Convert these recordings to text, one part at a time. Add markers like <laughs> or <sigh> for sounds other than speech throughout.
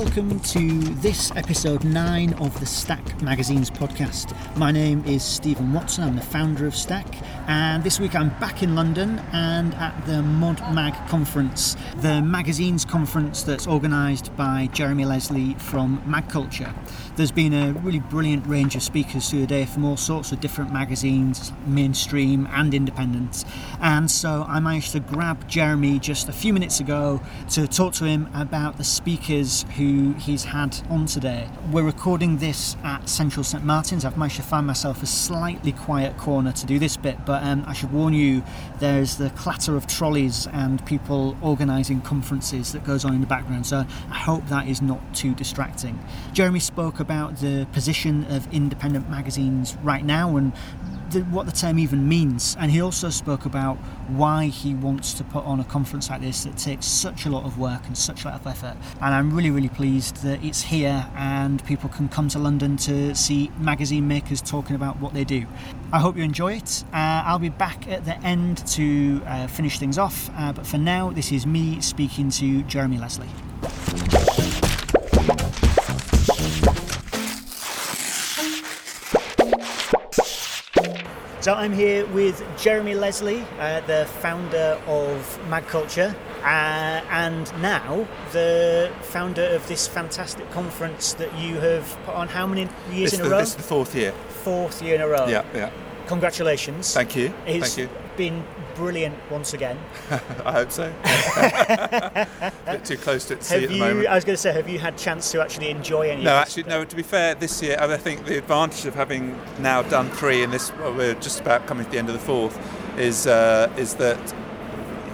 welcome to this episode 9 of the Stack Magazines podcast. My name is Stephen Watson, I'm the founder of Stack, and this week I'm back in London and at the Mod Mag conference, the magazines conference that's organised by Jeremy Leslie from Mag Culture. There's been a really brilliant range of speakers through the day from all sorts of different magazines, mainstream and independent. And so I managed to grab Jeremy just a few minutes ago to talk to him about the speakers who he's had on today. We're recording this at Central St Martin's. I've managed to find myself a slightly quiet corner to do this bit, but um, I should warn you there's the clatter of trolleys and people organising conferences that goes on in the background, so I hope that is not too distracting. Jeremy spoke about the position of independent magazines right now and the, what the term even means. And he also spoke about why he wants to put on a conference like this that takes such a lot of work and such a lot of effort. And I'm really, really pleased that it's here and people can come to London to see magazine makers talking about what they do. I hope you enjoy it. Uh, I'll be back at the end to uh, finish things off. Uh, but for now, this is me speaking to Jeremy Leslie. So I'm here with Jeremy Leslie, uh, the founder of Mag Culture, uh, and now the founder of this fantastic conference that you have put on. How many years this in the, a row? This is the fourth year. Fourth year in a row. Yeah, yeah. Congratulations. Thank you. It's Thank you. Been brilliant once again. <laughs> I hope so. a <laughs> bit too close to it to see Have at the you? moment. I was going to say, have you had chance to actually enjoy any? No, of this? actually, no. To be fair, this year, I think the advantage of having now done three, and this well, we're just about coming to the end of the fourth, is uh, is that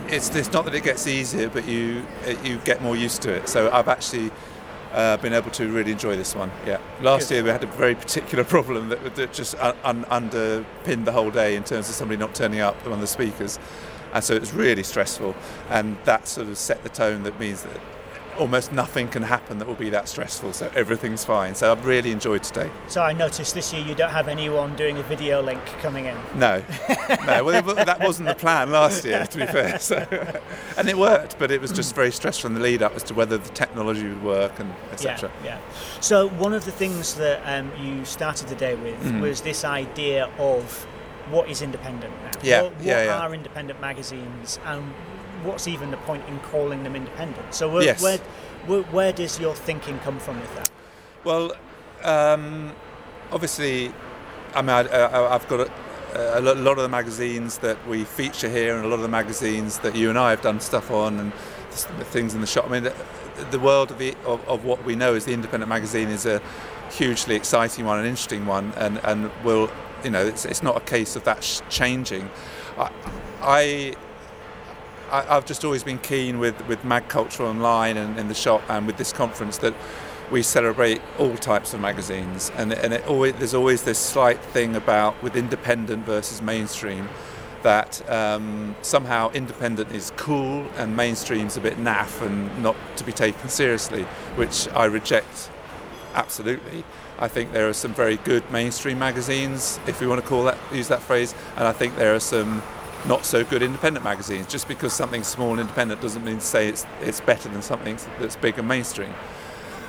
it's it's not that it gets easier, but you you get more used to it. So I've actually. Uh, been able to really enjoy this one. Yeah. Last Good. year we had a very particular <laughs> problem that, that just un- un- underpinned the whole day in terms of somebody not turning up, one of the speakers, and so it was really stressful. And that sort of set the tone. That means that almost nothing can happen that will be that stressful. So everything's fine. So I've really enjoyed today. So I noticed this year you don't have anyone doing a video link coming in. No, no. Well, that wasn't the plan last year, to be fair. <laughs> So, and it worked, but it was just very stressful in the lead up as to whether the technology would work and etc. Yeah, yeah. So one of the things that um, you started the day with Mm. was this idea of what is independent now. Yeah, What, what yeah, yeah. are independent magazines, and what's even the point in calling them independent? So where, Yes. where, where, where does your thinking come from with that? Well, um, obviously, I mean, I, I've got a, a lot of the magazines that we feature here, and a lot of the magazines that you and I have done stuff on, and things in the shop. I mean, the, the world of, the, of, of what we know as the independent magazine is a hugely exciting one, an interesting one, and and will, you know, it's, it's not a case of that sh- changing. I, I I, I've just always been keen with, with mag culture online and in the shop and with this conference that we celebrate all types of magazines and, and it always, there's always this slight thing about with independent versus mainstream that um, somehow independent is cool and mainstream's a bit naff and not to be taken seriously, which I reject absolutely. I think there are some very good mainstream magazines, if we want to call that use that phrase, and I think there are some not so good independent magazines. Just because something's small and independent doesn't mean to say it's it's better than something that's big and mainstream.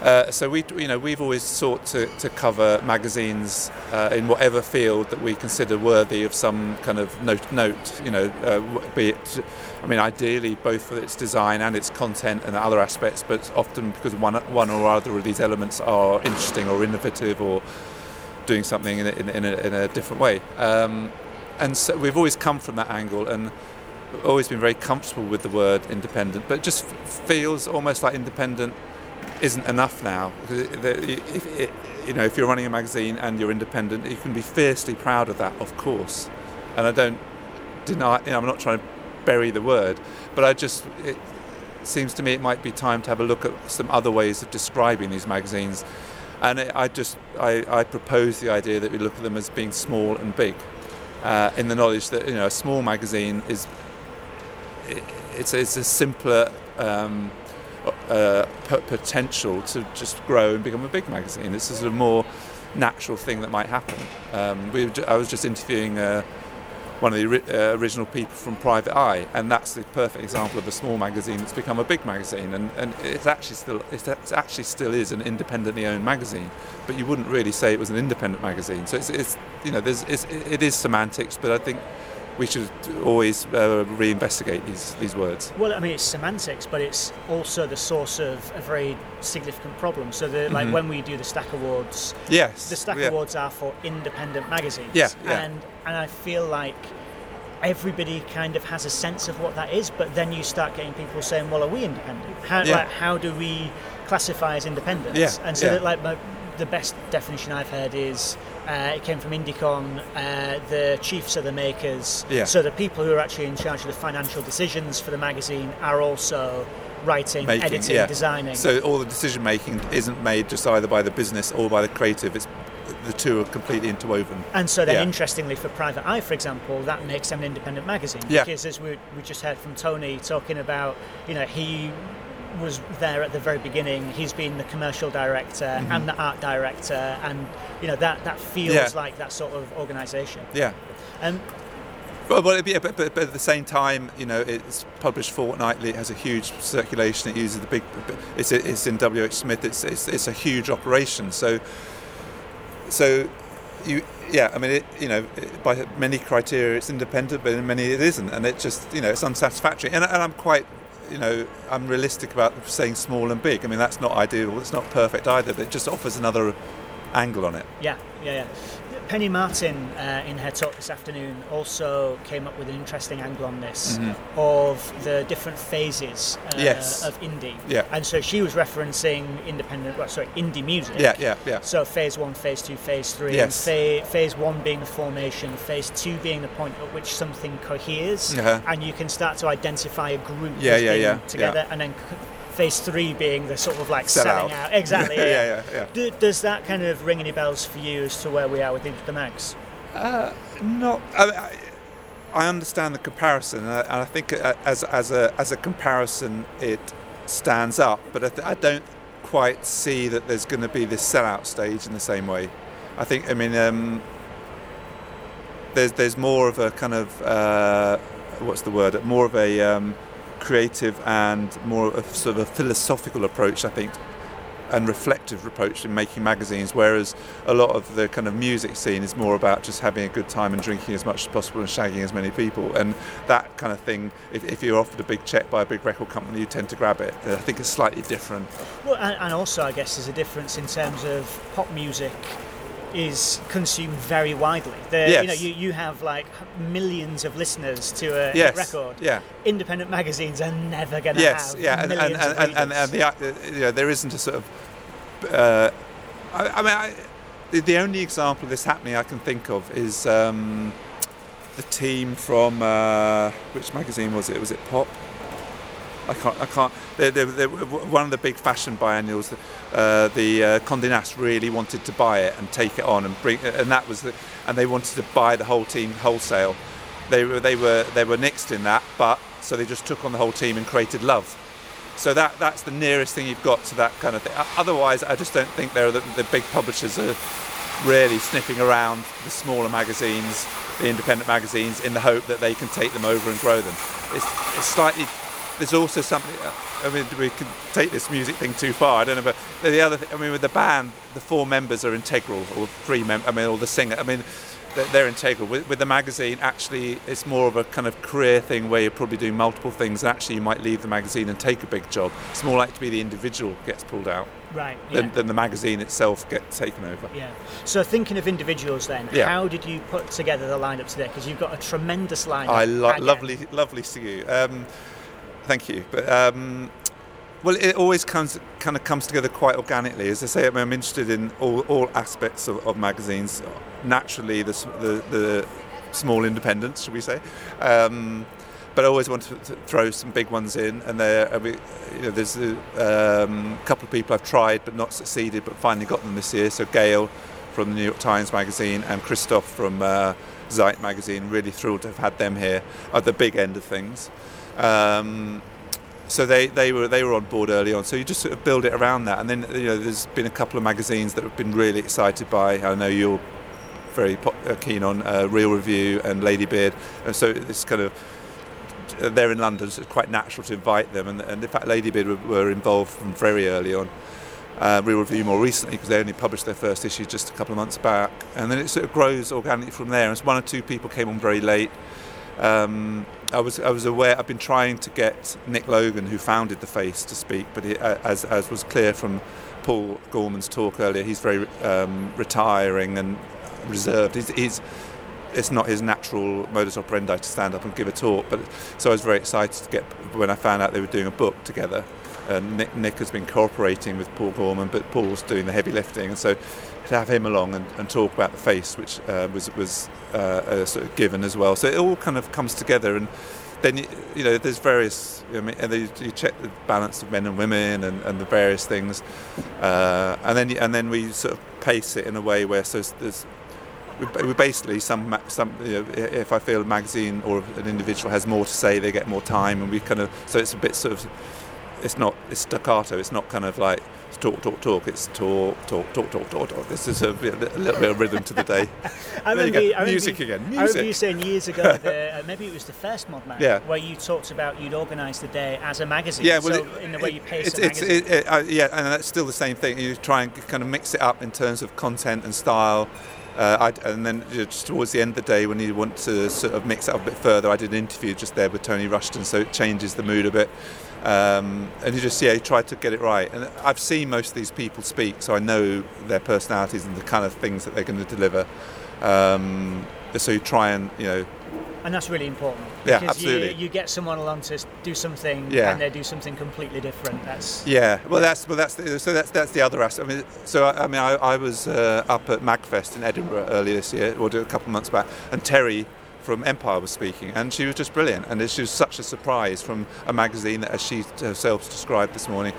Uh, so we, you know, we've always sought to, to cover magazines uh, in whatever field that we consider worthy of some kind of note. note you know, uh, be it, I mean, ideally both for its design and its content and other aspects, but often because one, one or other of these elements are interesting or innovative or doing something in a, in, a- in, a, different way. Um, and so we've always come from that angle and always been very comfortable with the word independent, but it just feels almost like independent isn't enough now. You know, if you're running a magazine and you're independent, you can be fiercely proud of that, of course. And I don't deny. You know, I'm not trying to bury the word, but I just it seems to me it might be time to have a look at some other ways of describing these magazines. And it, I just I, I propose the idea that we look at them as being small and big, uh, in the knowledge that you know a small magazine is it, it's it's a simpler. Um, uh, potential to just grow and become a big magazine. Is a more natural thing that might happen. Um, we were, I was just interviewing a, one of the uh, original people from Private Eye, and that's the perfect example of a small magazine that's become a big magazine, and, and it's actually still it's, it actually still is an independently owned magazine, but you wouldn't really say it was an independent magazine. So it's, it's you know there's it's, it is semantics, but I think we should always uh, reinvestigate these these words. Well, I mean, it's semantics, but it's also the source of a very significant problem. So, the, like when we do the Stack Awards, Yes, the Stack Mm-hmm. yeah. Awards are for independent magazines. Yeah, yeah. And and I feel like everybody kind of has a sense of what that is, but then you start getting people saying, "Well, are we independent? How Yeah. like, how do we classify as independent?" Yeah, And so, that, like my, the best definition I've heard is. Uh, it came from Indiecon. Uh, the chiefs are the makers. Yeah. So the people who are actually in charge of the financial decisions for the magazine are also writing, making, editing, yeah. designing. So all the decision making isn't made just either by the business or by the creative. It's the two are completely interwoven. And so then, Yeah. interestingly, for Private Eye, for example, that makes them an independent magazine. Yeah. Because as we, we just heard from Tony talking about, you know, he was there at the very beginning. He's been the commercial director and the art director, and you know that that feels Mm-hmm. Yeah. like that sort of organisation. Yeah. Um, Well, well, yeah, but, but, but at the same time, you know, it's published fortnightly. It has a huge circulation. It uses the big. It's it's in W. H. Smith. It's, it's it's a huge operation. So so you yeah. I mean, it, you know, by many criteria, it's independent, but in many it isn't, and it just you know it's unsatisfactory. And, and I'm quite. You know, I'm realistic about saying small and big. I mean, that's not ideal. It's not perfect either, but it just offers another angle on it. Yeah, yeah, yeah. Penny Martin, uh, in her talk this afternoon, also came up with an interesting angle on this of the different phases uh, Mm-hmm. Yes. of indie. Yeah. And so she was referencing independent, well, sorry, indie music. Yeah, yeah, yeah. So phase one, phase two, phase three. Yes. And fa- phase one being the formation, phase two being the point at which something coheres, Uh-huh. and you can start to identify a group Yeah, yeah, yeah, together, yeah. and then c- phase three being the sort of like Sell selling out. out. Exactly. <laughs> Yeah, yeah, yeah, yeah. Do, does that kind of ring any bells for you as to where we are with the, the mags? Not. I, I, I understand the comparison, and I, and I think uh, as as a as a comparison, it stands up. But I, th- I don't quite see that there's going to be this sellout stage in the same way. I think. I mean, um, there's there's more of a kind of uh, what's the word? More of a um, creative and more of sort of a philosophical approach. I think and reflective approach in making magazines, whereas a lot of the kind of music scene is more about just having a good time and drinking as much as possible and shagging as many people. And that kind of thing, if, if you're offered a big check by a big record company, you tend to grab it. I think it's slightly different. Well, and, and also, I guess, there's a difference in terms of pop music is consumed very widely. There, You know, you, you have like millions of listeners to a Yes. record. Yeah. Independent magazines are never going to have. Yes. have Yeah. And, and, and, of and, and the, uh, you know, there isn't a sort of. Uh, I, I mean, I, the, the only example of this happening I can think of is um, the team from uh, which magazine was it? Was it Pop? I can't. I can't. They, they, they, one of the big fashion biennials, uh, the uh, Condé Nast really wanted to buy it and take it on and bring, and that was the, and they wanted to buy the whole team wholesale. They were they were they were nixed in that, but so they just took on the whole team and created Love. So that that's the nearest thing you've got to that kind of thing. Otherwise, I just don't think there are the, the big publishers are really sniffing around the smaller magazines, the independent magazines, in the hope that they can take them over and grow them. It's, it's slightly. There's also something. uh, I mean, we can take this music thing too far. I don't know, but the other. Thing, I mean, with the band, the four members are integral, or three members. I mean, or the singer. I mean, they're, they're integral. With, with the magazine, actually, it's more of a kind of career thing where you're probably doing multiple things, and actually, you might leave the magazine and take a big job. It's more likely to be the individual gets pulled out right. Yeah. than, than the magazine itself gets taken over. yeah. So thinking of individuals, then, Yeah. how did you put together the lineup today? Because you've got a tremendous lineup. I lo- lovely, lovely to you. Um, thank you. But um, well, it always comes kind of comes together quite organically. As I say, I'm, interested in all, all aspects of, of magazines. Naturally, the, the the small independents, should we say? Um, but I always want to, to throw some big ones in, and there, I mean, you know, there's a um, couple of people I've tried but not succeeded, but finally got them this year. So Gail from the New York Times Magazine and Christoph from uh, Zeit Magazine. Really thrilled to have had them here at the big end of things. Um, so they, they were they were on board early on. So you just sort of build it around that, and then you know there's been a couple of magazines that have been really excited by. I know you're very uh, keen on uh, Real Review and Ladybeard, and so it's kind of they're in London, so it's quite natural to invite them. And, and in fact, Ladybeard were, were involved from very early on. Uh, Real Review more recently because they only published their first issue just a couple of months back, and then it sort of grows organically from there. And one or two people came on very late. Um, I was I was aware. I've been trying to get Nick Logan, who founded the Face, to speak, but he, uh, as as was clear from Paul Gorman's talk earlier, he's very um, retiring and reserved. He's, he's it's not his natural modus operandi to stand up and give a talk. But so I was very excited to get when I found out they were doing a book together. And Nick, Nick has been cooperating with Paul Gorman, but Paul's doing the heavy lifting, and so to have him along and, and talk about the face, which uh, was was uh, sort of given as well. So it all kind of comes together, and then you, you know there's various. I mean, and you, you check the balance of men and women and, and the various things, uh, and then and then we sort of pace it in a way where so there's we basically some some you know, if I feel a magazine or an individual has more to say, they get more time, and we kind of so it's a bit sort of it's not it's staccato. It's not kind of like talk, talk, talk. It's talk, talk, talk, talk, talk, talk. This is a, a little bit of rhythm to the day. I remember, you, I music remember, again. Music. I remember you saying years ago, <laughs> the, uh, maybe it was the first Mod Mag, yeah. where you talked about you'd organise the day as a magazine. Yeah, well, so it, in the way you pace it's, a it's, magazine. it, uh, yeah, and that's still the same thing. You try and kind of mix it up in terms of content and style. Uh, and then just towards the end of the day, when you want to sort of mix it up a bit further, I did an interview just there with Tony Rushton, so it changes the mood a bit. Um, and you just yeah, you try to get it right. And I've seen most of these people speak, so I know their personalities and the kind of things that they're going to deliver. Um, so you try and you know. And that's really important. Yeah, because absolutely. You, you get someone along to do something, Yeah. and they do something completely different. That's Yeah, well, that's well, that's the, so that's that's the other aspect. I mean, so I, I mean, I, I was uh, up at Magfest in Edinburgh earlier this year, or a couple of months back, and Terri from Empire was speaking, and she was just brilliant. And she was such a surprise from a magazine that, as she herself described this morning,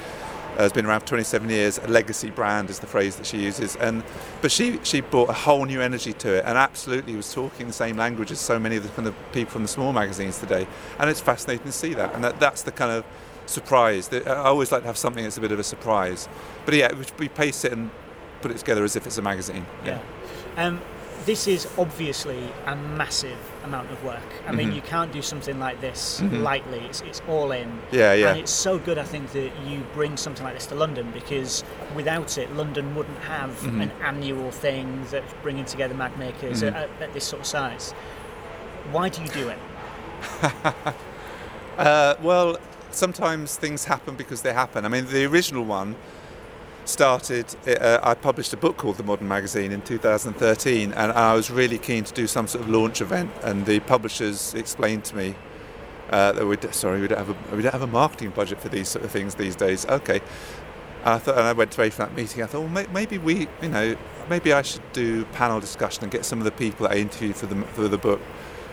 has been around for 27 years. A legacy brand is the phrase that she uses, and but she she brought a whole new energy to it, and absolutely was talking the same language as so many of the kind of people from the small magazines today. And it's fascinating to see that, and that, that's the kind of surprise. That I always like to have something that's a bit of a surprise. But yeah, we, pace it and put it together as if it's a magazine. yeah. Um, this is obviously a massive amount of work. I mean, Mhm. you can't do something like this Mhm. lightly. It's, it's all in. Yeah, yeah. And it's so good, I think, that you bring something like this to London because without it, London wouldn't have Mhm. an annual thing that's bringing together mag makers Mhm. at, at this sort of size. Why do you do it? <laughs> Uh, well, sometimes things happen because they happen. I mean, the original one started. Uh, I published a book called The Modern Magazine in 2013, and I was really keen to do some sort of launch event. And the publishers explained to me uh, that we sorry we don't have a we don't have a marketing budget for these sort of things these days. Okay. And I thought, and I went away from that meeting. I thought, well, may, maybe we, you know, maybe I should do panel discussion and get some of the people that I interviewed for the for the book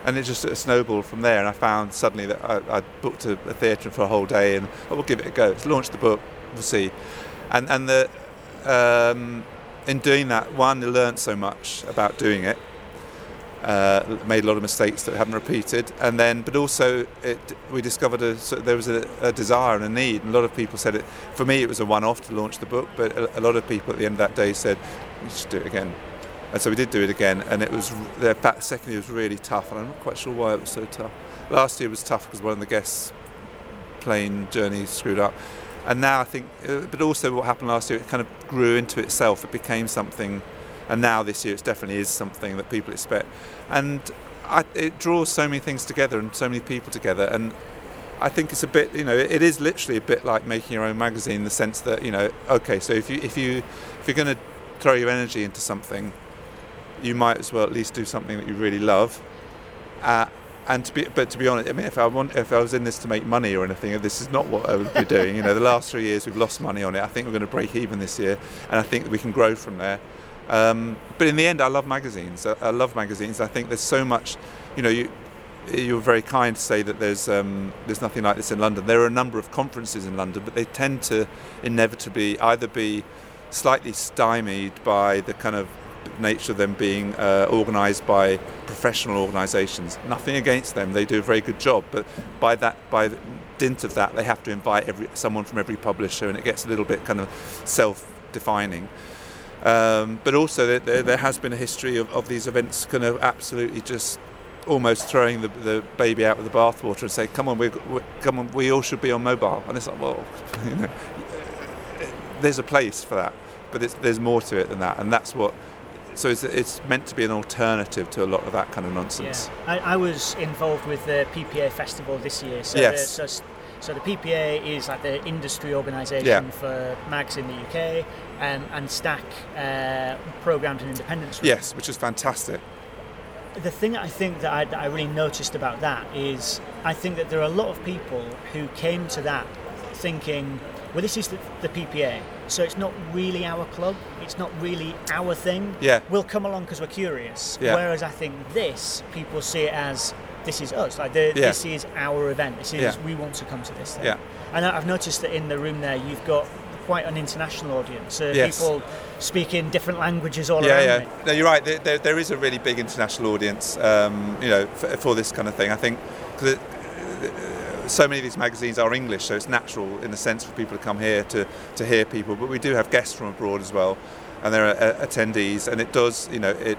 and it just sort of snowballed from there. And I found suddenly that I, I booked a, a theatre for a whole day, and oh, we'll give it a go. Launch the book. We'll see. And and the um, in doing that, one, learned so much about doing it. Uh, made a lot of mistakes that haven't repeated, and then, but also, it, we discovered a, so there was a, a desire and a need. And a lot of people said it. For me, it was a one-off to launch the book, but a, a lot of people at the end of that day said, "We should do it again." And so we did do it again, and it was the second year was really tough, and I'm not quite sure why it was so tough. Last year was tough because one of the guests' plane journey screwed up, and now I think, uh, but also what happened last year, it kind of grew into itself. It became something, and now this year it definitely is something that people expect, and I, it draws so many things together and so many people together, and I think it's a bit, you know, it is literally a bit like making your own magazine in the sense that, you know, okay, so if you if you if you're going to throw your energy into something, you might as well at least do something that you really love. Uh, and to be, but to be honest, I mean, if I want, if I was in this to make money or anything, this is not what I would be doing. You know, the last three years we've lost money on it. I think we're going to break even this year, and I think we can grow from there. Um, but in the end, I love magazines. I, I love magazines. I think there's so much. You know, you you're very kind to say that there's um, there's nothing like this in London. There are a number of conferences in London, but they tend to inevitably either be slightly stymied by the kind of nature of them being uh, organised by professional organisations. Nothing against them; they do a very good job. But by that, by dint of that, they have to invite every someone from every publisher, and it gets a little bit kind of self-defining. Um, but also, there, there, has been a history of, of these events kind of absolutely just almost throwing the, the baby out with the bathwater and say, "Come on, we, come on, we all should be on mobile." And it's like, well, <laughs> you know, there's a place for that, but there's more to it than that, and that's what. So it's, it's, meant to be an alternative to a lot of that kind of nonsense. Yeah. I, I was involved with the PPA festival this year. So yes. The, so, so the PPA is like the industry organisation yeah. for mags in the UK, um, and Stack uh, programmed in independence. Yes, which is fantastic. The thing I think that I, that I really noticed about that is I think that there are a lot of people who came to that thinking, well, this is the, the PPA, so it's not really our club, it's not really our thing. Yeah. We'll come along because we're curious. Yeah. Whereas I think this, people see it as this is us. Like the, yeah. this is our event. This is yeah. we want to come to this thing. Yeah. And I've noticed that in the room there, you've got quite an international audience. Uh, yes. People speaking different languages all yeah, around. Yeah, yeah. No, you're right. There, there, there is a really big international audience. Um, you know, for, for, this kind of thing. I think because so many of these magazines are English, so it's natural in the sense for people to come here to, to hear people. But we do have guests from abroad as well, and there are uh, attendees, and it does, you know, it,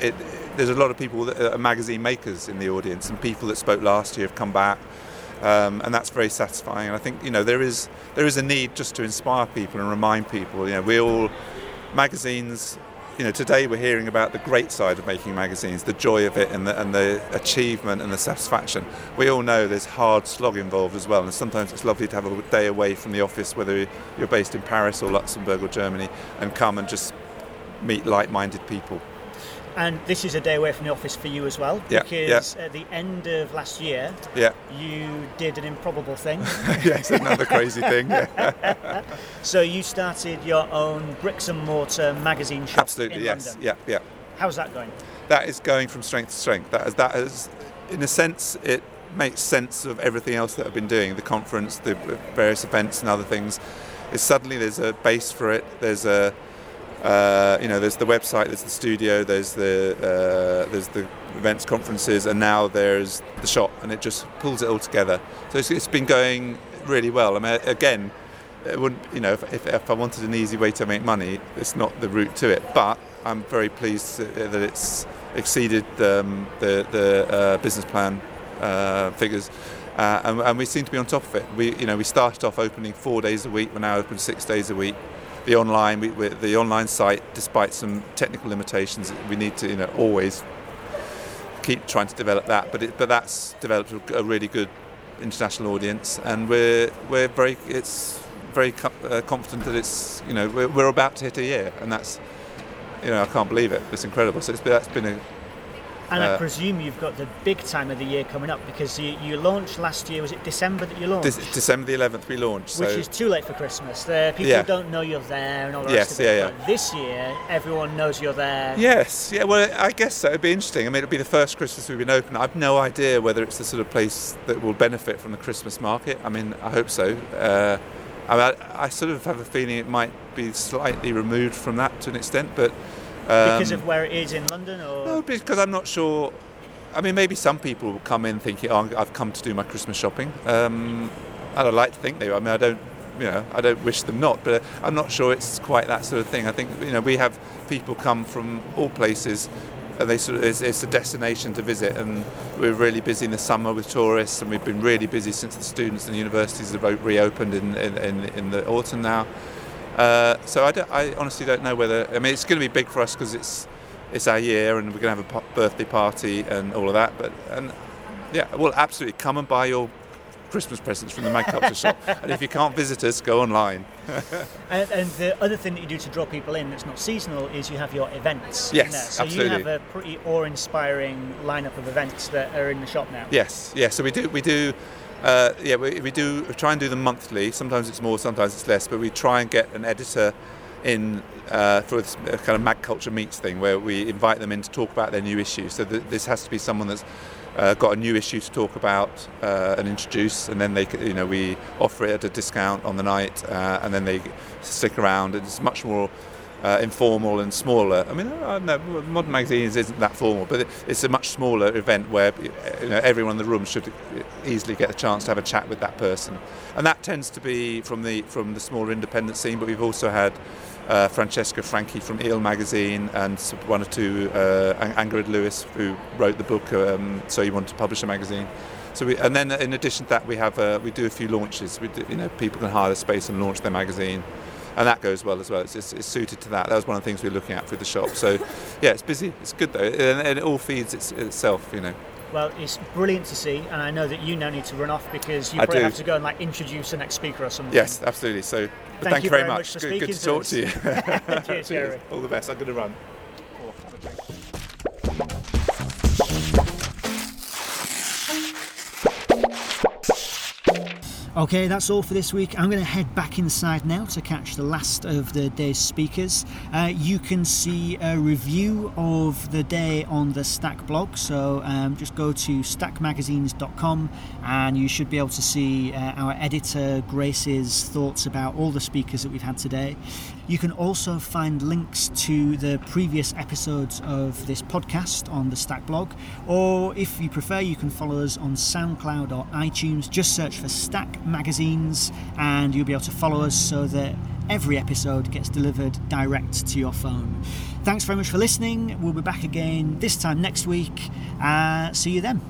it, there's a lot of people that are magazine makers in the audience, and people that spoke last year have come back um, and that's very satisfying. And I think you know there is there is a need just to inspire people and remind people. You know, we all magazines. You know, today we're hearing about the great side of making magazines, the joy of it, and the, and the achievement and the satisfaction. We all know there's hard slog involved as well, and sometimes it's lovely to have a day away from the office, whether you're based in Paris or Luxembourg or Germany, and come and just meet like-minded people. And this is a day away from the office for you as well, yeah, because yeah. at the end of last year, yeah. you did an improbable thing. <laughs> yes, another crazy thing. <laughs> so you started your own bricks and mortar magazine shop. Absolutely, yes, London. yeah, yeah. How's that going? That is going from strength to strength. That is, that is, in a sense, it makes sense of everything else that I've been doing, the conference, the various events and other things. Is suddenly there's a base for it. There's a uh, you know, there's the website, there's the studio, there's the uh, there's the events, conferences, and now there's the shop, and it just pulls it all together. So it's, it's been going really well. I mean, again, it wouldn't, you know, if, if, I wanted an easy way to make money, it's not the route to it. But I'm very pleased that it's exceeded um, the the uh, business plan uh, figures. Uh, and, and, we seem to be on top of it. We, you know, we started off opening four days a week. We're now open six days a week the online we, the online site, despite some technical limitations, we need to you know always keep trying to develop that. But it, but that's developed a really good international audience, and we're we're very it's very uh, confident that it's you know we're, we're about to hit a year, and that's you know I can't believe it. It's incredible. So it's that's been a and uh, I presume you've got the big time of the year coming up because you, you launched last year. Was it December that you launched? De- December the 11th we launched. Which is too late for Christmas. The people yeah. don't know you're there and all the yes, rest of yeah, it. Yeah. But this year, everyone knows you're there. Yes, yeah. Well, I guess so. It'd be interesting. I mean, it'll be the first Christmas we've been open. I've no idea whether it's the sort of place that will benefit from the Christmas market. I mean, I hope so. Uh, I, mean, I, I sort of have a feeling it might be slightly removed from that to an extent, but. Um, because of where it is in London, or no, because I'm not sure I mean, maybe some people will come in thinking, "Oh, I've come to do my Christmas shopping." Um, and I'd like to think they. I mean, I don't, you know, I don't wish them not, but I'm not sure it's quite that sort of thing. I think you know we have people come from all places. And they sort of, it's, it's a destination to visit, and we're really busy in the summer with tourists, and we've been really busy since the students and the universities have reopened in, in, in, in the autumn now. Uh, so I, I honestly don't know whether I mean it's going to be big for us because it's it's our year and we're going to have a birthday party and all of that. But and yeah, well, absolutely come and buy your Christmas presents from the Mag Culture shop. <laughs> And if you can't visit us, go online. <laughs> and, and, the other thing that you do to draw people in that's not seasonal is you have your events. Yes, so absolutely. you have a pretty awe-inspiring lineup of events that are in the shop now. Yes, yes. So we do we do. Uh, yeah, we, we do we try and do them monthly. Sometimes it's more, sometimes it's less. But we try and get an editor in uh, for this kind of mag culture meets thing where we invite them in to talk about their new issue. So th- this has to be someone that's uh, got a new issue to talk about uh, and introduce, and then they, you know, we offer it at a discount on the night, uh, and then they stick around. It's much more uh, informal and smaller. I mean, I know, modern magazines isn't that formal, but it's a much smaller event where you know, everyone in the room should easily get a chance to have a chat with that person, and that tends to be from the from the smaller independent scene. But we've also had uh, Francesca Franchi from Eel magazine, and one or two uh, Angharad Lewis who wrote the book. Um, so you want to publish a magazine. So we, and then in addition to that, we have uh, we do a few launches. We do, you know people can hire the space and launch their magazine, and that goes well as well. It's, it's, it's, suited to that. That was one of the things we are looking at through the shop. So yeah, it's busy. It's good though, and, and it all feeds its, itself. You know. Well, it's brilliant to see, and I know that you now need to run off because you probably have to go and like introduce the next speaker or something. Yes, absolutely. So, thank, thank you very, much. much. good, good, to talk to you. <laughs> Cheers, <laughs> Cheers. All the best. I'm going to run. Okay, that's all for this week. I'm going to head back inside now to catch the last of the day's speakers. Uh, you can see a review of the day on the Stack blog, so um, just go to stackmagazines.com and you should be able to see uh, our editor Grace's thoughts about all the speakers that we've had today. You can also find links to the previous episodes of this podcast on the Stack blog, or if you prefer, you can follow us on SoundCloud or iTunes. Just search for Stack Magazines and you'll be able to follow us so that every episode gets delivered direct to your phone. Thanks very much for listening. We'll be back again this time next week. Uh, see you then.